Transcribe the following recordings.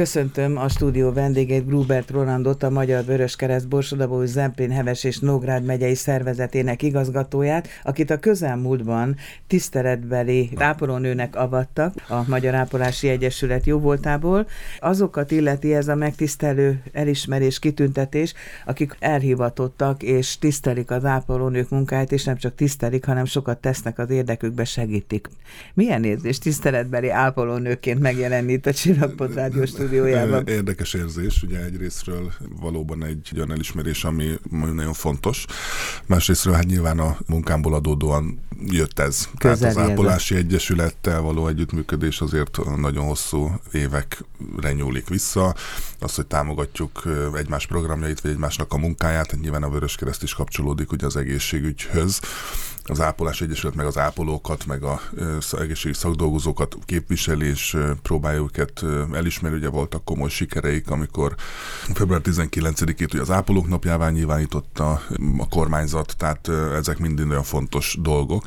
Köszöntöm a stúdió vendégét, Grubert Rolandot, a Magyar Vöröskereszt Borsodabó Zemplén Heves és Nógrád megyei szervezetének igazgatóját, akit a közelmúltban tiszteletbeli ápolónőnek avattak a Magyar Ápolási Egyesület jóvoltából. Azokat illeti ez a megtisztelő elismerés, kitüntetés, akik elhivatottak és tisztelik az ápolónők munkáját, és nem csak tisztelik, hanem sokat tesznek az érdekükbe, segítik. Milyen érzés tiszteletbeli ápolónőként megjelenni itt a Csillagpont Rádiós stúdiójában. Érdekes érzés, ugye egyrésztről valóban egy olyan elismerés, ami nagyon fontos. Másrésztről hát nyilván a munkámból adódóan jött ez. Közeli Tehát az Ápolási ez. Egyesülettel való együttműködés azért nagyon hosszú évekre nyúlik vissza. Az, hogy támogatjuk egymás programjait, vagy egymásnak a munkáját, hát nyilván a Vöröskereszt is kapcsolódik ugye az egészségügyhöz az Ápolás Egyesület, meg az ápolókat, meg a egészségügyi szakdolgozókat képviseli, és próbálja őket elismerni. Ugye voltak komoly sikereik, amikor február 19-ét ugye az ápolók napjává nyilvánította a kormányzat, tehát ezek mind olyan fontos dolgok,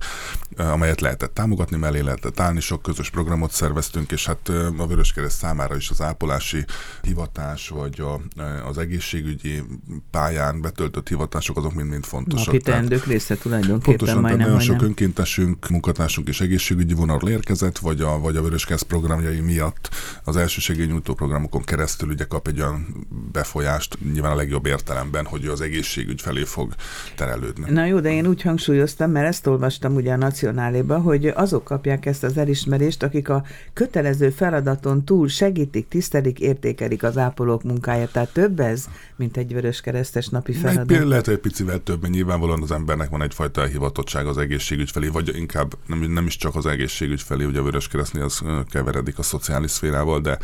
amelyet lehetett támogatni, mellé lehetett állni, sok közös programot szerveztünk, és hát a Vöröskereszt számára is az ápolási hivatás, vagy a, az egészségügyi pályán betöltött hivatások, azok mind-mind fontosak. Napi teendők része tulajdonképpen Pontosan, majdnem, nagyon majdnem. sok önkéntesünk, munkatársunk és egészségügyi vonal érkezett, vagy a, vagy a Vöröskereszt programjai miatt az első segélynyújtó programokon keresztül ugye kap egy olyan befolyást, nyilván a legjobb értelemben, hogy ő az egészségügy felé fog terelődni. Na jó, de én úgy hangsúlyoztam, mert ezt olvastam ugye a Nacionáléba, hogy azok kapják ezt az elismerést, akik a kötelező feladaton túl segítik, tisztelik, értékelik az ápolók munkáját. Tehát több ez, mint egy vöröskeresztes napi feladat. Lehet, hogy egy picivel több, mert nyilvánvalóan az embernek van egyfajta elhivatottság az egészségügy felé, vagy inkább nem, nem is csak az egészségügy felé, ugye a vöröskeresztnél az keveredik a szociális szférával, de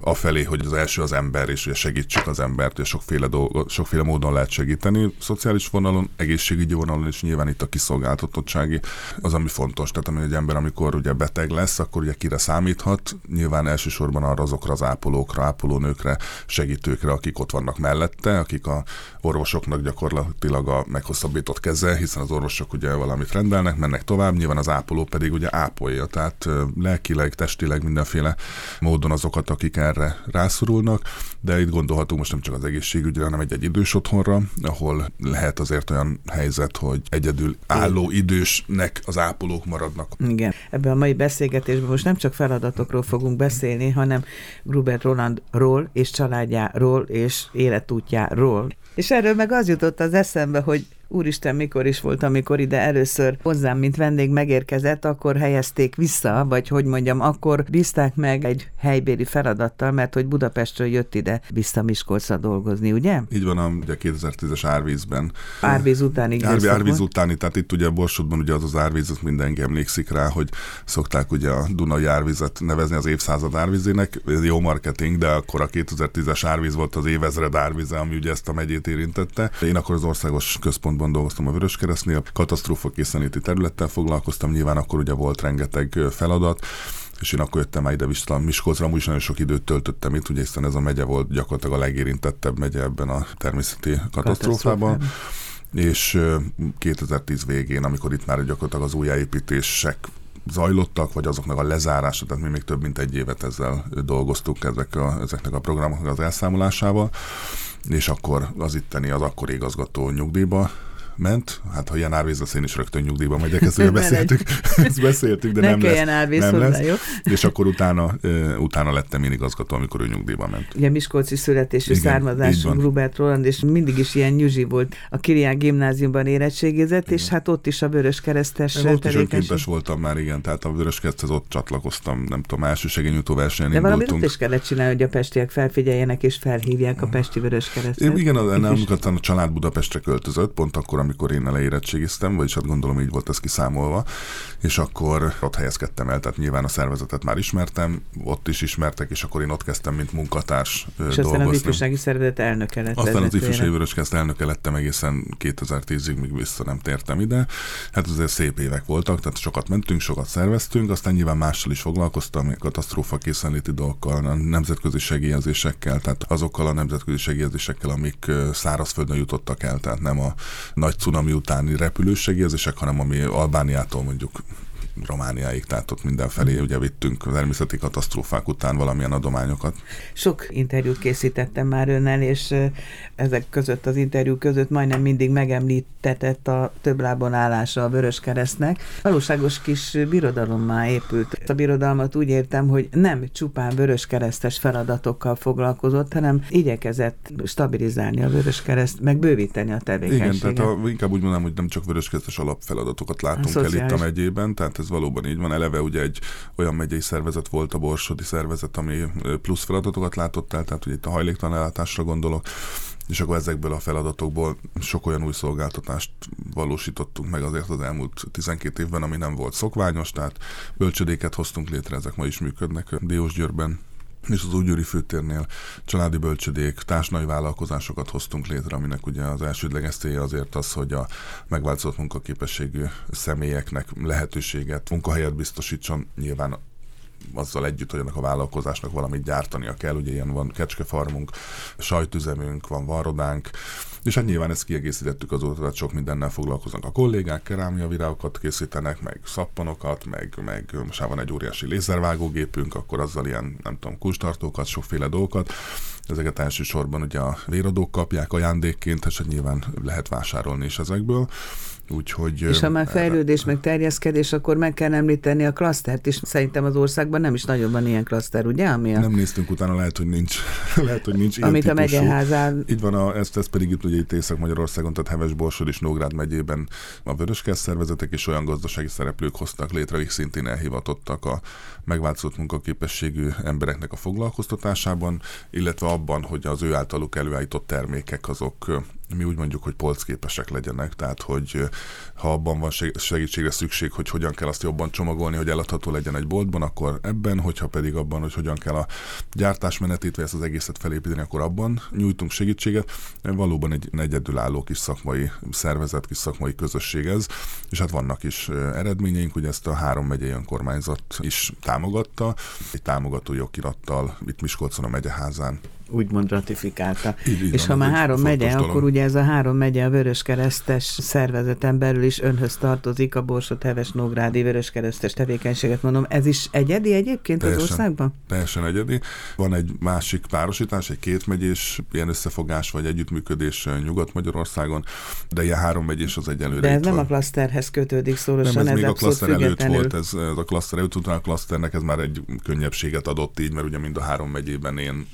a felé, hogy az első az ember, és ugye segítsük az embert, és sokféle, dolgo, sokféle módon lehet segíteni. Szociális vonalon, egészségügyi vonalon, és nyilván itt a kiszolgáltatottsági az, ami fontos. Tehát ami egy ember, amikor ugye beteg lesz, akkor ugye kire számíthat, nyilván elsősorban arra azokra az ápolókra, ápolónőkre, segítőkre, akik ott vannak mellette, akik a orvosoknak gyakorlatilag a meghosszabbított keze, hiszen az orvosok ugye valamit rendelnek, mennek tovább, nyilván az ápoló pedig ugye ápolja, tehát lelkileg, testileg mindenféle módon azokat, akik erre rászorulnak, de itt gondolhatunk most nem csak az egészségügyre, hanem egy-egy idős otthonra, ahol lehet azért olyan helyzet, hogy egyedül álló idősnek az ápolók maradnak. Igen. Ebben a mai beszélgetésben most nem csak feladatokról fogunk beszélni, hanem Grubert Rolandról és családjáról és életútjáról. És erről meg az jutott az eszembe, hogy úristen, mikor is volt, amikor ide először hozzám, mint vendég megérkezett, akkor helyezték vissza, vagy hogy mondjam, akkor bízták meg egy helybéri feladattal, mert hogy Budapestről jött ide vissza Miskolcra dolgozni, ugye? Így van, a, ugye 2010-es árvízben. Árvíz utáni Árvíz, árvíz utáni, tehát itt ugye Borsodban ugye az az árvíz, az mindenki emlékszik rá, hogy szokták ugye a Dunai árvizet nevezni az évszázad árvízének, ez jó marketing, de akkor a 2010-es árvíz volt az évezred árvíze, ami ugye ezt a megyét érintette. Én akkor az országos központban időszakban dolgoztam a Vöröskeresztnél, katasztrófa készenléti területtel foglalkoztam, nyilván akkor ugye volt rengeteg feladat, és én akkor jöttem már ide vissza Miskolcra, úgy nagyon sok időt töltöttem itt, ugye hiszen ez a megye volt gyakorlatilag a legérintettebb megye ebben a természeti katasztrófában. És 2010 végén, amikor itt már gyakorlatilag az újjáépítések zajlottak, vagy azoknak a lezárása, tehát mi még több mint egy évet ezzel dolgoztuk ezek a, ezeknek a programoknak az elszámolásával, és akkor az itteni, az akkori igazgató nyugdíjba ment. Hát ha ilyen árvíz lesz, én is rögtön nyugdíjba megyek, ezt beszéltük, ezt beszéltük, de ne nem lesz. Árvíz nem hozzá, lesz. Jó? És akkor utána, utána lettem én igazgató, amikor ő nyugdíjba ment. Ugye Miskolci születésű Igen, származású Rubert Roland, és mindig is ilyen nyüzsi volt. A Kirián gimnáziumban érettségizett, és hát ott is a Vörös Keresztes Én ott is önkéntes voltam már, igen, tehát a Vörös Kereszthez ott csatlakoztam, nem tudom, első segényújtó versenyen De valamit ott is kellett csinálni, hogy a pestiek felfigyeljenek és felhívják a Pesti Vörös Keresztet. Igen, nem, a család Budapestre költözött, pont akkor, amikor én leérettségiztem, vagyis hát gondolom így volt ez kiszámolva, és akkor ott helyezkedtem el, tehát nyilván a szervezetet már ismertem, ott is ismertek, és akkor én ott kezdtem, mint munkatárs és dolgozni. aztán az ifjúsági szervezet elnöke lett. Aztán az ifjúsági vöröskezt elnöke lettem egészen 2010-ig, míg vissza nem tértem ide. Hát azért szép évek voltak, tehát sokat mentünk, sokat szerveztünk, aztán nyilván mással is foglalkoztam, katasztrófa készenléti dolgokkal, a nemzetközi segélyezésekkel, tehát azokkal a nemzetközi segélyezésekkel, amik szárazföldön jutottak el, tehát nem a nagy cunami utáni repülős segélyezések, hanem ami Albániától mondjuk Romániáig, tehát ott mindenfelé ugye vittünk természeti katasztrófák után valamilyen adományokat. Sok interjút készítettem már önnel, és ezek között az interjú között majdnem mindig megemlítetett a több lábon állása a Vörös Keresztnek. Valóságos kis birodalommá épült. A birodalmat úgy értem, hogy nem csupán Vörös Keresztes feladatokkal foglalkozott, hanem igyekezett stabilizálni a Vörös Kereszt, meg bővíteni a tevékenységet. Igen, tehát a, inkább úgy mondanám, hogy nem csak Vörös Keresztes alapfeladatokat látunk el itt a megyében, tehát ez valóban így van. Eleve ugye egy olyan megyei szervezet volt a Borsodi szervezet, ami plusz feladatokat látott el, tehát ugye itt a hajléktalanellátásra gondolok, és akkor ezekből a feladatokból sok olyan új szolgáltatást valósítottunk meg azért az elmúlt 12 évben, ami nem volt szokványos, tehát bölcsödéket hoztunk létre, ezek ma is működnek. Diósgyőrben, és az Újgyőri főtérnél családi bölcsödék, társnai vállalkozásokat hoztunk létre, aminek ugye az elsődleges célja azért az, hogy a megváltozott munkaképességű személyeknek lehetőséget, munkahelyet biztosítson, nyilván azzal együtt, hogy ennek a vállalkozásnak valamit gyártania kell. Ugye ilyen van kecskefarmunk, sajtüzemünk, van varrodánk, és hát nyilván ezt kiegészítettük azóta, tehát sok mindennel foglalkoznak a kollégák, kerámia virágokat készítenek, meg szappanokat, meg, meg most van egy óriási lézervágógépünk, akkor azzal ilyen, nem tudom, kulcstartókat, sokféle dolgokat. Ezeket elsősorban ugye a véradók kapják ajándékként, és hát nyilván lehet vásárolni is ezekből. Úgyhogy, és ha már fejlődés, meg terjeszkedés, akkor meg kell említeni a klasztert is. Szerintem az országban nem is nagyon van ilyen klaszter, ugye? Ami a... Nem néztünk utána, lehet, hogy nincs. lehet, hogy nincs Amit a megyeházán. Így van, a, ezt, ezt pedig itt ugye itt Észak-Magyarországon, tehát Heves, Borsod és Nógrád megyében a Vöröskesz szervezetek és olyan gazdasági szereplők hoztak létre, akik szintén elhivatottak a megváltozott munkaképességű embereknek a foglalkoztatásában, illetve abban, hogy az ő általuk előállított termékek azok mi úgy mondjuk, hogy polcképesek legyenek, tehát hogy ha abban van segítségre szükség, hogy hogyan kell azt jobban csomagolni, hogy eladható legyen egy boltban, akkor ebben, hogyha pedig abban, hogy hogyan kell a gyártásmenetét, vagy ezt az egészet felépíteni, akkor abban nyújtunk segítséget. Valóban egy egyedülálló kis szakmai szervezet, kis szakmai közösség ez, és hát vannak is eredményeink, ugye ezt a három megyei önkormányzat is támogatta, egy támogató jogirattal itt Miskolcon a megyeházán úgymond ratifikálta. Így és ha már három megye, akkor ugye ez a három megye a Vöröskeresztes szervezeten belül is önhöz tartozik a Borsot Heves Nógrádi Vöröskeresztes tevékenységet mondom. Ez is egyedi egyébként teljesen, az országban? Teljesen egyedi. Van egy másik párosítás, egy két megyés ilyen összefogás vagy együttműködés Nyugat-Magyarországon, de ilyen három megyés az egyelőre. De ez nem van. a klaszterhez kötődik szorosan. Nem, ez, ez még a klaszter előtt volt, ez, ez a klaszter előtt, utána a klaszternek ez már egy könnyebbséget adott így, mert ugye mind a három megyében én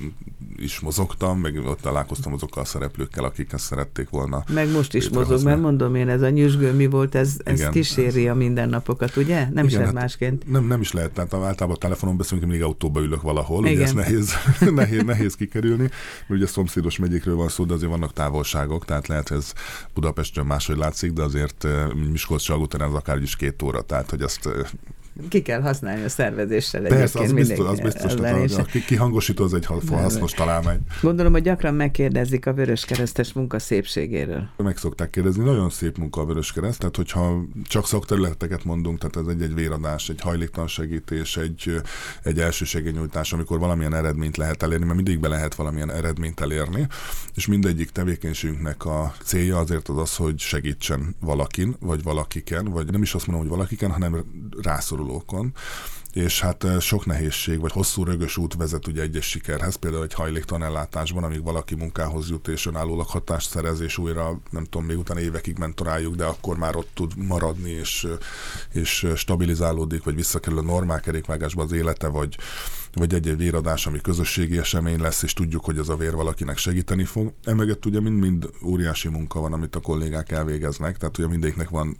is mozogtam, meg ott találkoztam azokkal a szereplőkkel, akik ezt szerették volna. Meg most is mozog, mert mondom én, ez a nyüzsgő mi volt, ez, ez Igen, kíséri ez... a mindennapokat, ugye? Nem Igen, is lehet hát másként. Nem, nem is lehet, tehát általában a telefonon beszélünk, mindig autóba ülök valahol, Igen. ugye ez nehéz, nehéz, nehéz kikerülni, mert ugye szomszédos megyékről van szó, de azért vannak távolságok, tehát lehet, ez Budapesten máshogy látszik, de azért eh, Miskolc után ez akár is két óra, tehát hogy ezt eh, ki kell használni a szervezéssel Persze, az biztos, az biztos tehát a, a kihangosító az egy hasznos találmány. Gondolom, hogy gyakran megkérdezik a Vöröskeresztes munka szépségéről. Meg szokták kérdezni, nagyon szép munka a Vöröskereszt, tehát hogyha csak szakterületeket mondunk, tehát ez egy, egy véradás, egy hajléktalan segítés, egy, egy elsősegélynyújtás, amikor valamilyen eredményt lehet elérni, mert mindig be lehet valamilyen eredményt elérni, és mindegyik tevékenységünknek a célja azért az az, hogy segítsen valakin, vagy valakiken, vagy nem is azt mondom, hogy valakiken, hanem rászorul gyakorlókon, és hát sok nehézség, vagy hosszú rögös út vezet ugye egyes sikerhez, például egy hajléktalanellátásban, amíg valaki munkához jut és önállólag hatást szerez, és újra, nem tudom, még utána évekig mentoráljuk, de akkor már ott tud maradni, és, és stabilizálódik, vagy visszakerül a normál kerékvágásba az élete, vagy, vagy egy-egy véradás, ami közösségi esemény lesz, és tudjuk, hogy az a vér valakinek segíteni fog. Emögött ugye mind-mind óriási munka van, amit a kollégák elvégeznek, tehát ugye mindegyiknek van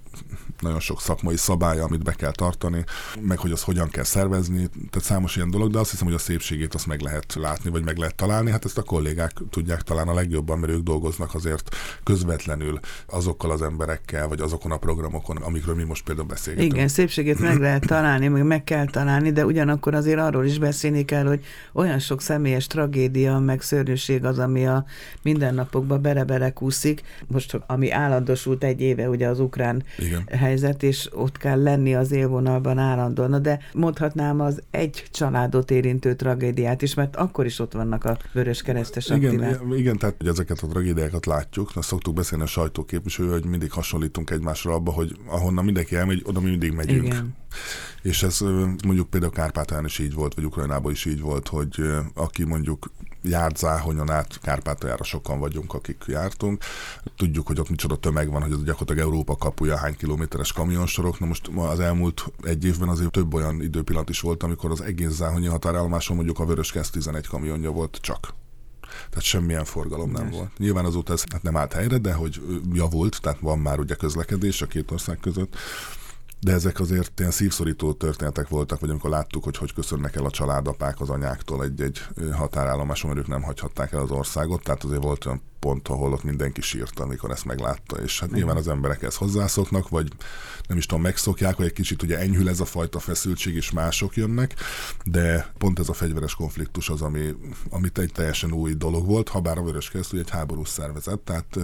nagyon sok szakmai szabálya, amit be kell tartani, meg hogy az hogyan kell szervezni, tehát számos ilyen dolog, de azt hiszem, hogy a szépségét azt meg lehet látni, vagy meg lehet találni. Hát ezt a kollégák tudják talán a legjobban, mert ők dolgoznak azért közvetlenül azokkal az emberekkel, vagy azokon a programokon, amikről mi most például beszélgetünk. Igen, szépségét meg lehet találni, meg meg kell találni, de ugyanakkor azért arról is beszélni kell, hogy olyan sok személyes tragédia, meg szörnyűség az, ami a mindennapokba bere-bere kúszik. Most, ami állandosult egy éve, ugye az ukrán Igen. helyzet, és ott kell lenni az élvonalban állandóan. De mondhatnám az egy családot érintő tragédiát is, mert akkor is ott vannak a vörös keresztes igen, aktivák. igen, tehát hogy ezeket a tragédiákat látjuk, azt szoktuk beszélni a sajtóképviselő, hogy mindig hasonlítunk egymásra abba, hogy ahonnan mindenki elmegy, oda mi mindig megyünk. Igen És ez mondjuk például Kárpátán is így volt, vagy Ukrajnában is így volt, hogy aki mondjuk járt Záhonyon át, Kárpátaljára sokan vagyunk, akik jártunk. Tudjuk, hogy ott micsoda tömeg van, hogy az gyakorlatilag Európa kapuja, hány kilométeres kamionsorok. Na most az elmúlt egy évben azért több olyan időpillanat is volt, amikor az egész Záhonyi határállomáson mondjuk a Vöröskezt 11 kamionja volt csak tehát semmilyen forgalom nem volt. Nyilván azóta ez hát nem állt helyre, de hogy javult, tehát van már ugye közlekedés a két ország között, de ezek azért ilyen szívszorító történetek voltak, vagy amikor láttuk, hogy hogy köszönnek el a családapák az anyáktól egy-egy határállomáson, mert ők nem hagyhatták el az országot, tehát azért volt olyan pont, ahol ott mindenki sírta, amikor ezt meglátta, és hát nyilván az emberek ezt hozzászoknak, vagy nem is tudom, megszokják, hogy egy kicsit ugye enyhül ez a fajta feszültség, és mások jönnek, de pont ez a fegyveres konfliktus az, ami, ami egy teljesen új dolog volt, ha bár a Vöröskereszt egy háborús szervezet, tehát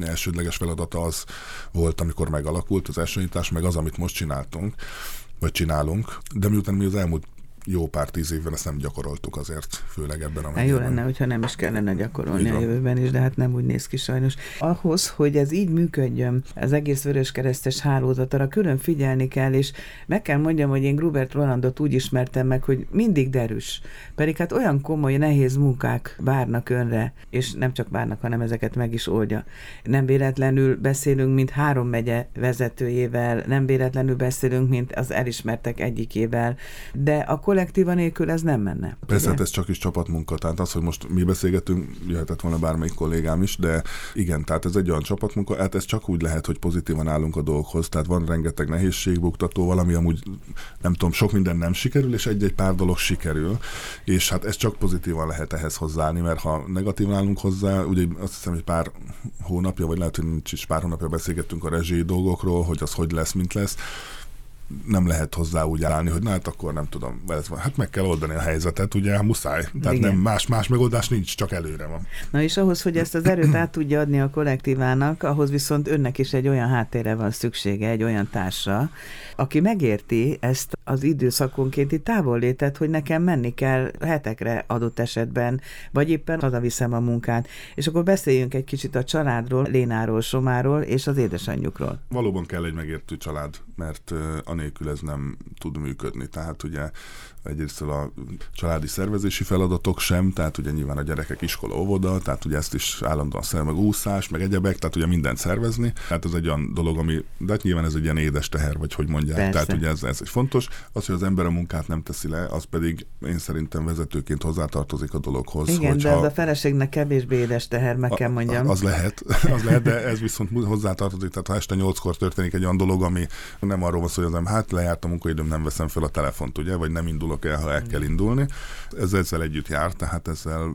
elsődleges feladata az volt, amikor megalakult az elsőnyítás, meg az, amit most csináltunk, vagy csinálunk, de miután mi az elmúlt jó pár tíz évben ezt nem gyakoroltuk azért, főleg ebben a hát Jó lenne, hogyha nem is kellene gyakorolni a jövőben is, de hát nem úgy néz ki sajnos. Ahhoz, hogy ez így működjön, az egész vöröskeresztes hálózat, arra külön figyelni kell, és meg kell mondjam, hogy én Grubert Rolandot úgy ismertem meg, hogy mindig derűs. Pedig hát olyan komoly, nehéz munkák várnak önre, és nem csak várnak, hanem ezeket meg is oldja. Nem véletlenül beszélünk, mint három megye vezetőjével, nem véletlenül beszélünk, mint az elismertek egyikével, de akkor kollektíva nélkül ez nem menne. Persze, hát ez csak is csapatmunka, tehát az, hogy most mi beszélgetünk, jöhetett volna bármelyik kollégám is, de igen, tehát ez egy olyan csapatmunka, hát ez csak úgy lehet, hogy pozitívan állunk a dolgokhoz, tehát van rengeteg nehézség, buktató, valami amúgy nem tudom, sok minden nem sikerül, és egy-egy pár dolog sikerül, és hát ez csak pozitívan lehet ehhez hozzáállni, mert ha negatívan állunk hozzá, ugye azt hiszem, hogy pár hónapja, vagy lehet, hogy nincs is pár hónapja beszélgettünk a rezsi dolgokról, hogy az hogy lesz, mint lesz, nem lehet hozzá úgy állni, hogy na hát akkor nem tudom, ez van. Hát meg kell oldani a helyzetet, ugye hát muszáj. Tehát Igen. nem más, más megoldás nincs, csak előre van. Na és ahhoz, hogy ezt az erőt át tudja adni a kollektívának, ahhoz viszont önnek is egy olyan háttérre van szüksége, egy olyan társa, aki megérti ezt az időszakonkénti távollétet, hogy nekem menni kell hetekre adott esetben, vagy éppen viszem a munkát. És akkor beszéljünk egy kicsit a családról, Lénáról, Somáról és az édesanyjukról. Valóban kell egy megértő család, mert anélkül ez nem tud működni. Tehát ugye egyrészt a családi szervezési feladatok sem, tehát ugye nyilván a gyerekek iskola, óvoda, tehát ugye ezt is állandóan szer, meg úszás, meg egyebek, tehát ugye mindent szervezni. Tehát ez egy olyan dolog, ami, de hát nyilván ez egy ilyen édes teher, vagy hogy mondják. Persze. Tehát ugye ez, ez egy fontos. Az, hogy az ember a munkát nem teszi le, az pedig én szerintem vezetőként hozzátartozik a dologhoz. Igen, hogyha, de ez a feleségnek kevésbé édes teher, meg a, kell mondjam. Az lehet, az lehet, de ez viszont hozzátartozik. Tehát ha este nyolckor történik egy olyan dolog, ami nem arról van szó, hogy az hát lejárt a munkaidőm, nem veszem fel a telefont, ugye, vagy nem indulok el, ha el kell indulni. Ez ezzel együtt jár, tehát ezzel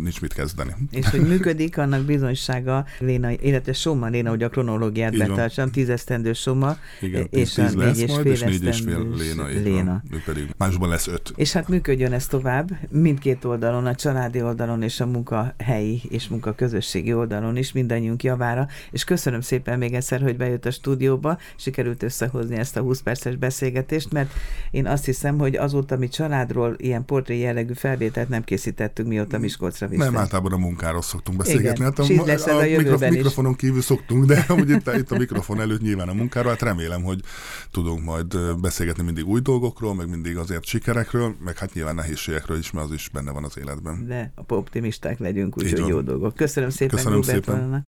nincs mit kezdeni. És hogy működik, annak bizonysága Léna, illetve Soma Léna, hogy a kronológiát betartsam, tízesztendő Soma, Igen, és tíz a négy és fél, és négy és fél Léna. Léna. Ő pedig másban lesz öt. És hát működjön ez tovább, mindkét oldalon, a családi oldalon és a munkahelyi és munkaközösségi oldalon is mindannyiunk javára, és köszönöm szépen még egyszer, hogy bejött a stúdióba, sikerült összehozni ezt a 20 perces beszélgetést, mert én azt hiszem, hogy azóta mi családról ilyen portré jellegű felvételt nem készítettünk, mióta Miskolc észrevétel. Nem, általában a munkáról szoktunk beszélgetni. Igen, hát a, lesz a, a, a mikrof, mikrofonon kívül szoktunk, de amúgy itt, itt a mikrofon előtt nyilván a munkáról, hát remélem, hogy tudunk majd beszélgetni mindig új dolgokról, meg mindig azért sikerekről, meg hát nyilván nehézségekről is, mert az is benne van az életben. De optimisták legyünk, úgyhogy jó dolgok. Köszönöm szépen, Köszönöm szépen.